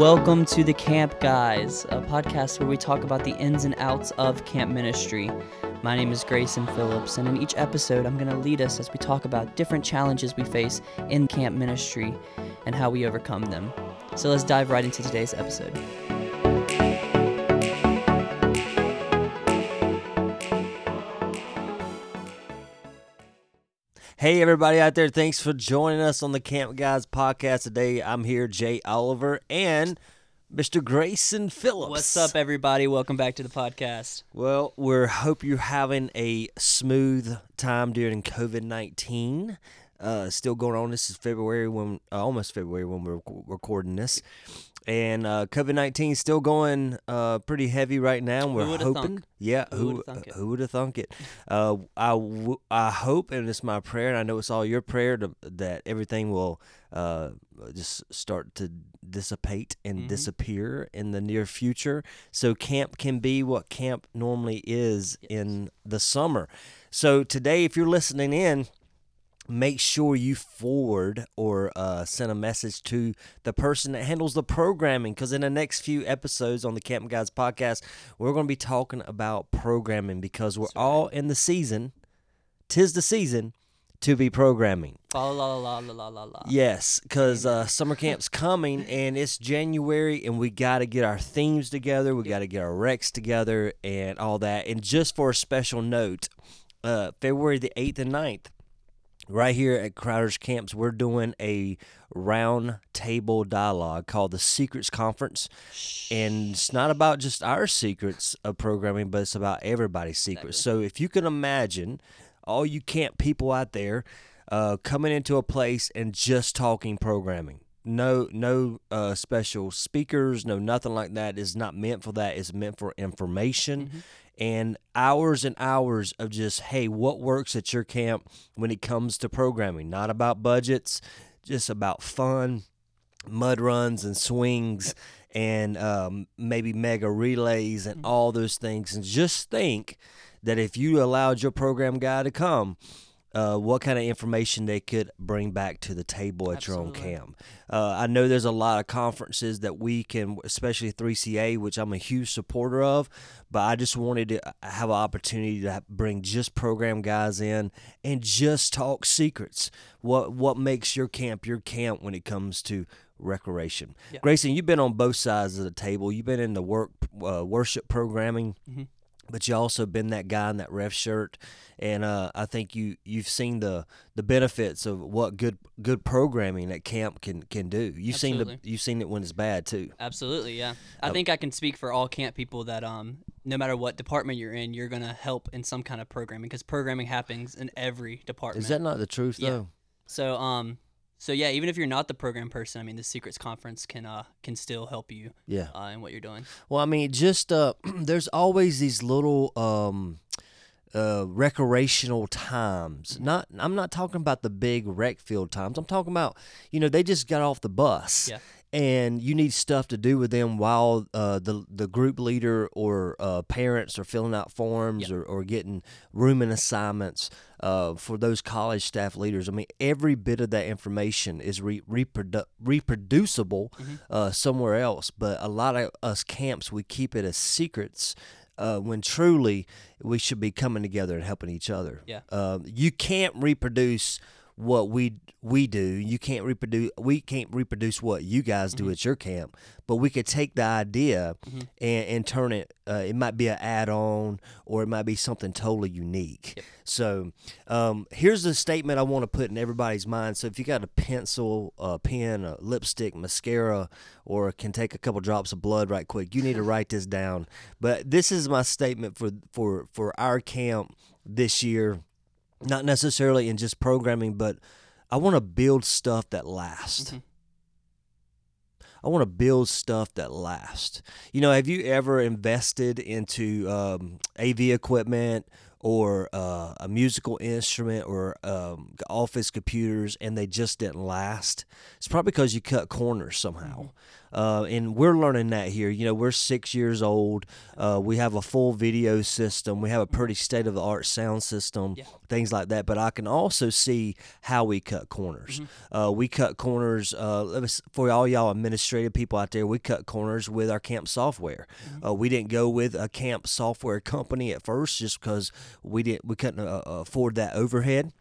Welcome to the Camp Guys, a podcast where we talk about the ins and outs of camp ministry. My name is Grayson Phillips, and in each episode, I'm going to lead us as we talk about different challenges we face in camp ministry and how we overcome them. So let's dive right into today's episode. Hey, everybody out there. Thanks for joining us on the Camp Guys podcast today. I'm here, Jay Oliver, and Mr. Grayson Phillips. What's up, everybody? Welcome back to the podcast. Well, we hope you're having a smooth time during COVID 19. Uh, still going on. This is February when, uh, almost February when we're recording this and uh, COVID nineteen still going uh, pretty heavy right now. We're hoping, thunk? yeah, who who would have thunk it? Uh, I, w- I hope, and it's my prayer, and I know it's all your prayer to, that everything will uh, just start to dissipate and mm-hmm. disappear in the near future, so camp can be what camp normally is yes. in the summer. So today, if you're listening in make sure you forward or uh, send a message to the person that handles the programming because in the next few episodes on the Camp Guys podcast, we're going to be talking about programming because we're all in the season. Tis the season to be programming. La la la la la la la. Yes, because uh, summer camp's coming and it's January and we got to get our themes together. We got to get our recs together and all that. And just for a special note, uh, February the 8th and 9th, right here at Crowders Camps, we're doing a round table dialogue called the Secrets Conference. And it's not about just our secrets of programming, but it's about everybody's secrets. Exactly. So if you can imagine all you camp people out there uh, coming into a place and just talking programming. No, no uh, special speakers, no nothing like that. Is not meant for that. It's meant for information. Mm-hmm and hours and hours of just hey what works at your camp when it comes to programming not about budgets just about fun mud runs and swings and um, maybe mega relays and mm-hmm. all those things and just think that if you allowed your program guy to come uh, what kind of information they could bring back to the table at Absolutely. your own camp. Uh, I know there's a lot of conferences that we can, especially 3CA, which I'm a huge supporter of, but I just wanted to have an opportunity to bring just program guys in and just talk secrets. What what makes your camp your camp when it comes to recreation? Yeah. Grayson, you've been on both sides of the table. You've been in the work uh, worship programming. Mm-hmm but you also been that guy in that ref shirt, and uh, I think you you've seen the the benefits of what good good programming at camp can can do. You've Absolutely. seen the you've seen it when it's bad too. Absolutely, yeah. I uh, think I can speak for all camp people that um no matter what department you're in, you're gonna help in some kind of programming because programming happens in every department. Is that not the truth though? Yeah. So um so yeah, even if you're not the program person, I mean, the Secrets Conference can uh can still help you. Yeah. Uh, in what you're doing. Well, I mean, just uh, there's always these little um, uh, recreational times. Mm-hmm. Not, I'm not talking about the big rec field times. I'm talking about, you know, they just got off the bus. Yeah and you need stuff to do with them while uh, the the group leader or uh, parents are filling out forms yep. or, or getting rooming assignments uh, for those college staff leaders. I mean, every bit of that information is re- reprodu- reproducible mm-hmm. Uh, somewhere else, but a lot of us camps we keep it as secrets. Uh, when truly we should be coming together and helping each other. Yeah. Um, you can't reproduce what we we do. You can't reproduce. We can't reproduce what you guys do mm-hmm. at your camp, but we could take the idea mm-hmm. and, and turn it. Uh, it might be an add-on, or it might be something totally unique. Yep. So, um, here's the statement I want to put in everybody's mind. So, if you got a pencil, a pen, a lipstick, mascara, or can take a couple drops of blood right quick, you need to write this down. But this is my statement for for for our camp this year not necessarily in just programming, but I want to build stuff that lasts. Mm-hmm. I want to build stuff that lasts. You know, have you ever invested into um, AV equipment or uh, a musical instrument or um, office computers and they just didn't last? It's probably because you cut corners somehow. Mm-hmm. Uh, and we're learning that here. You know, we're six years old. Uh, we have a full video system. We have a pretty state of the art sound system, Yeah. things like that. But I can also see how we cut corners. Uh, we cut corners uh, for all y'all administrative people out there. We cut corners with our camp software. Uh, we didn't go with a camp software company at first just because we didn't we couldn't uh, afford that overhead.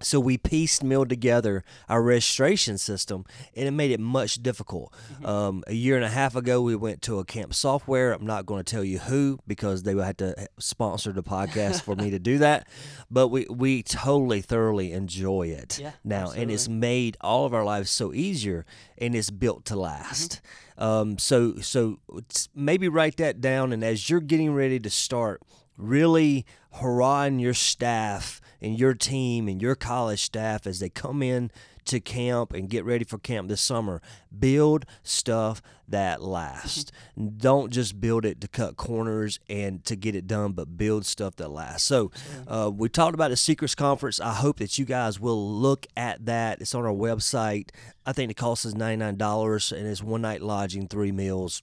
So we piecemealed together our registration system, and it made it much difficult. Um, a year and a half ago, we went to a camp software. I'm not going to tell you who because they would have to sponsor the podcast for me to do that. But we we totally thoroughly enjoy it Yeah, now, and it's made all of our lives so easier, and it's built to last. Um, so so maybe write that down, and as you're getting ready to start, really hurrahing your staff and your team and your college staff as they come in to camp and get ready for camp this summer. Build stuff that lasts. Don't just build it to cut corners and to get it done, but build stuff that lasts. So, uh, we talked about the Secrets Conference. I hope that you guys will look at that. It's on our website. I think the cost is $99 and it's one night lodging, three meals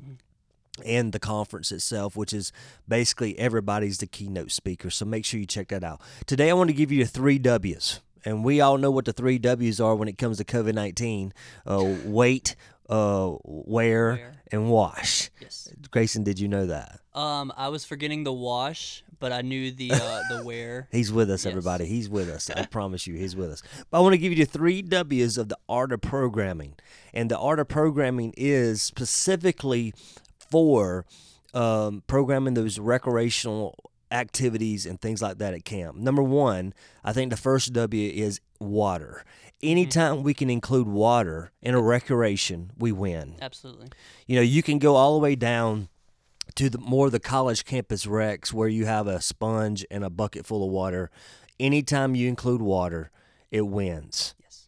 and the conference itself, which is basically everybody's the keynote speaker. So make sure you check that out. Today, I want to give you the three W's. And we all know what the three W's are when it comes to COVID 19 uh, wait, uh, wear, Wear. and wash. Yes. Grayson, did you know that? Um, I was forgetting the wash, but I knew the uh, the wear. He's with us, Yes. everybody. He's with us. I promise you, he's with us. But I want to give you the three W's of the art of programming. And the art of programming is specifically for um, programming those recreational activities and things like that at camp. Number one, I think the first W is water. Anytime we can include water in a recreation, we win. Absolutely. You know, you can go all the way down to the more the college campus recs where you have a sponge and a bucket full of water. Anytime you include water, it wins. Yes.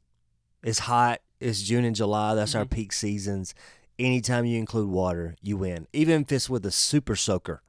It's hot. It's June and July. That's our peak seasons. Anytime you include water, you win. Even if it's with a super soaker,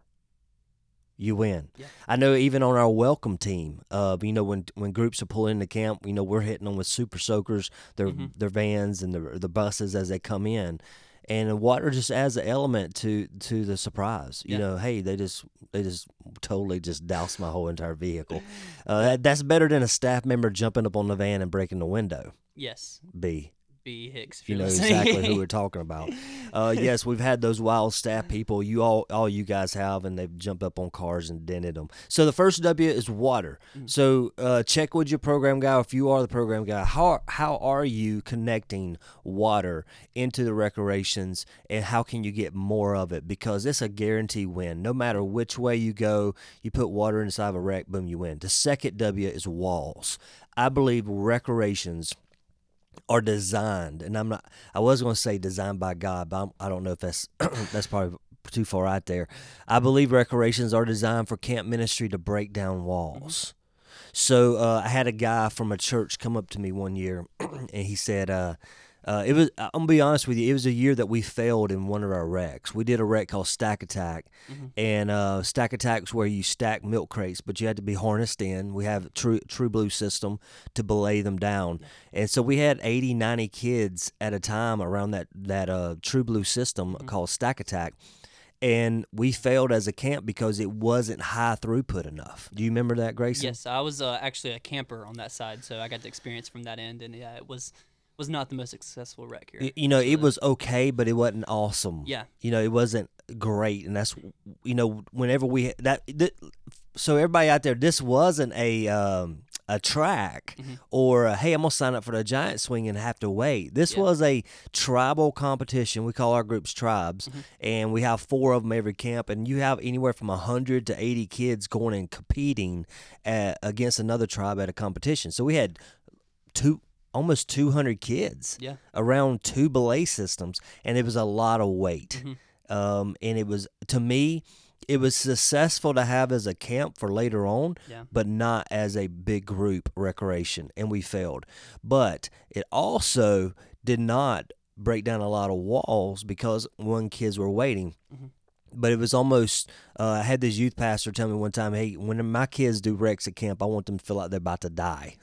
you win. Yeah. I know even on our welcome team, uh, you know, when when groups are pulling into camp, you know, we're hitting them with super soakers, their their vans and the the buses as they come in. And water just adds an element to to the surprise. You Yeah. know, hey, they just they just totally just doused my whole entire vehicle. Uh, that, that's better than a staff member jumping up on the van and breaking the window. Yes. B. B Hicks. If You know exactly who we're talking about. Uh, yes, we've had those wild staff people. You all, all you guys have, and they've jumped up on cars and dented them. So the first W is water. So uh, check with your program guy. If you are the program guy, how how are you connecting water into the recreations, and how can you get more of it? Because it's a guarantee win. No matter which way you go, you put water inside of a rec, boom, you win. The second W is walls. I believe recreations are designed, and I'm not. I was going to say designed by God, but I'm, I don't know if that's that's probably too far out there. I believe recreations are designed for camp ministry to break down walls. So uh, I had a guy from a church come up to me one year, and he said, uh, uh, "It was. I'm gonna be honest with you. It was a year that we failed in one of our recs. We did a rec called Stack Attack, and uh, Stack Attack's where you stack milk crates, but you had to be harnessed in. We have a True TruBlue system to belay them down, and so we had 80, 90 kids at a time around that that uh, TruBlue system called Stack Attack." And we failed as a camp because it wasn't high throughput enough. Do you remember that, Grayson? Yes, I was uh, actually a camper on that side, so I got to experience from that end, and yeah, it was was not the most successful rec here. You know, it was okay, but it wasn't awesome. Yeah. You know, it wasn't great, and that's you know, whenever we that, th- so everybody out there, this wasn't a um, a track Mm-hmm. or a, hey, I'm gonna sign up for the giant swing and have to wait. This Yeah. was a tribal competition. We call our groups tribes, Mm-hmm. and we have four of them every camp, and you have anywhere from hundred to eighty kids going and competing at, against another tribe at a competition. So we had two almost 200 kids Yeah. around two belay systems and it was a lot of weight Mm-hmm. um, and it was to me it was successful to have as a camp for later on Yeah. but not as a big group recreation and we failed but it also did not break down a lot of walls because one kids were waiting but it was almost uh, I had this youth pastor tell me one time, "Hey, when my kids do recs at camp, I want them to feel like they're about to die."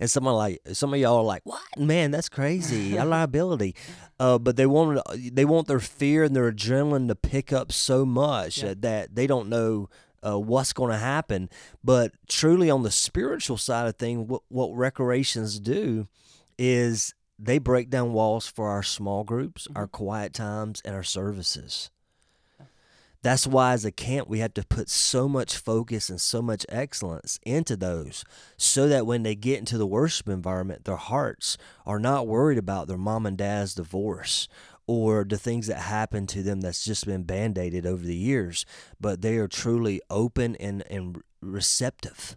And someone like some of y'all are like, "What man? That's crazy! A liability." Uh, but they want they want their fear and their adrenaline to pick up so much Yeah. that, that they don't know uh, what's going to happen. But truly, on the spiritual side of things, what, what recreations do is they break down walls for our small groups, our quiet times, and our services. That's why, as a camp, we have to put so much focus and so much excellence into those so that when they get into the worship environment, their hearts are not worried about their mom and dad's divorce or the things that happen to them that's just been band aided over the years, but they are truly open and, and receptive.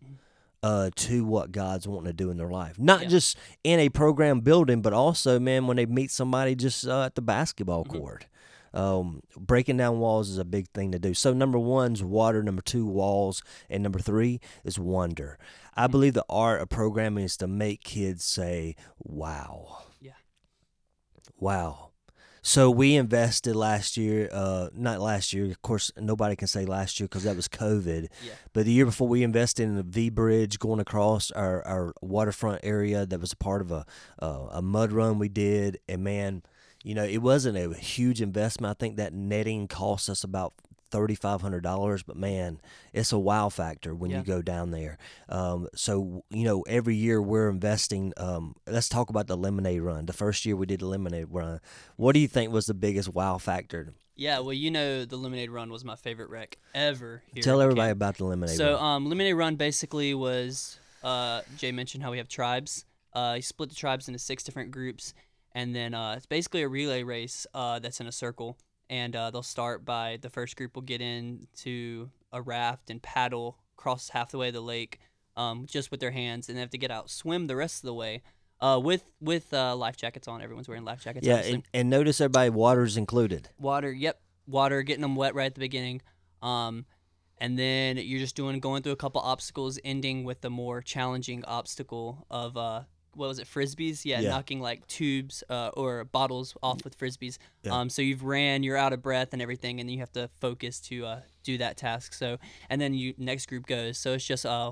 Uh, to what God's wanting to do in their life, not Yeah. just in a program building, but also, man, when they meet somebody just uh, at the basketball Mm-hmm. court um, breaking down walls is a big thing to do. So number one's water, number two walls, and number three is wonder. I Mm-hmm. believe the art of programming is to make kids say, "Wow, Yeah. wow." So we invested last year, uh, not last year. Of course, nobody can say last year because that was COVID. Yeah. But the year before, we invested in the V Bridge going across our, our waterfront area. That was a part of a uh, a mud run we did, and man, you know, it wasn't a huge investment. I think that netting cost us about thirty five hundred dollars, but man, it's a wow factor when Yeah. you go down there. Um, so you know, every year we're investing. Um, let's talk about the lemonade run. The first year we did the lemonade run. What do you think was the biggest wow factor? Yeah, well, you know, the Lemonade Run was my favorite rec ever. Here Tell everybody camp. about the lemonade So, run. um, Lemonade Run basically was uh, Jay mentioned how we have tribes. Uh, he split the tribes into six different groups, and then uh, it's basically a relay race uh, that's in a circle. And uh, they'll start by the first group will get into a raft and paddle across half the way of the lake, um, just with their hands, and they have to get out swim the rest of the way. Uh, with with uh, life jackets on, everyone's wearing life jackets. yeah, and, and notice everybody water's included. water yep water getting them wet right at the beginning um and then you're just doing going through a couple obstacles ending with the more challenging obstacle of uh what was it frisbees yeah, Yeah. knocking like tubes uh, or bottles off with frisbees Yeah. um so you've ran you're out of breath and everything and then you have to focus to uh do that task so and then you next group goes so it's just uh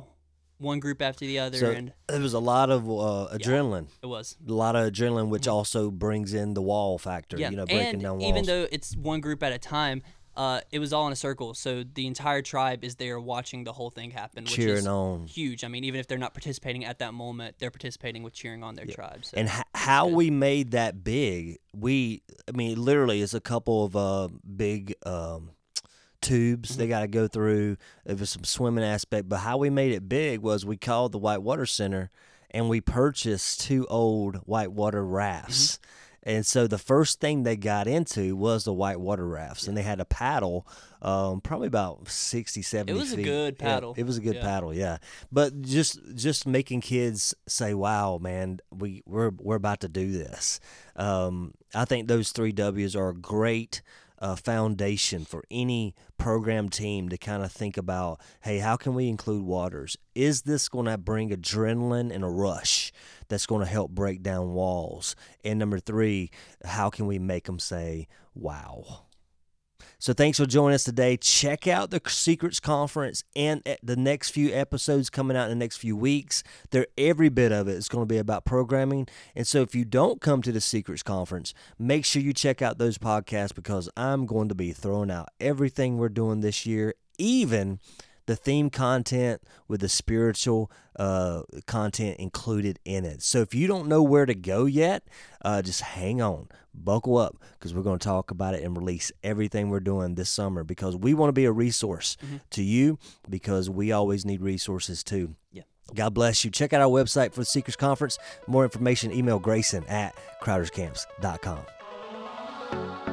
one group after the other So and there was a lot of uh, adrenaline. it was a lot of adrenaline, which also brings in the wall factor. Yeah, You know, breaking and down walls. even though it's one group at a time, uh, it was all in a circle, so the entire tribe is there watching the whole thing happen, which cheering is on. huge. I mean, even if they're not participating at that moment, they're participating with cheering on their tribe. So. And h- how good. we made that big, we, I mean, literally, it's a couple of uh, big um, tubes Mm-hmm. they got to go through. There was some swimming aspect, but how we made it big was we called the Whitewater Center and we purchased two old whitewater rafts. Mm-hmm. And so the first thing they got into was the white water rafts, and they had a paddle, um, probably about 60, 70 was a feet. good Yeah, paddle. it was a good Yeah. paddle, yeah. But just just making kids say, "Wow, man, we we're we're about to do this." Um, I think those three W's are a great uh, foundation for any program team to kind of think about. Hey, how can we include waters? Is this going to bring adrenaline and a rush that's going to help break down walls? And number three, how can we make them say, "Wow"? So thanks for joining us today. Check out the Secrets Conference and eh, the next few episodes coming out in the next few weeks. They're every bit of it. it is going to be about programming. And so if you don't come to the Secrets Conference, make sure you check out those podcasts because I'm going to be throwing out everything we're doing this year, even the theme content with the spiritual uh, content included in it. So if you don't know where to go yet, uh, just hang on, buckle up, because we're going to talk about it and release everything we're doing this summer because we want to be a resource to you because we always need resources too. Yeah. God bless you. Check out our website for the Secrets Conference. More information, email Grayson at crowderscamps.com.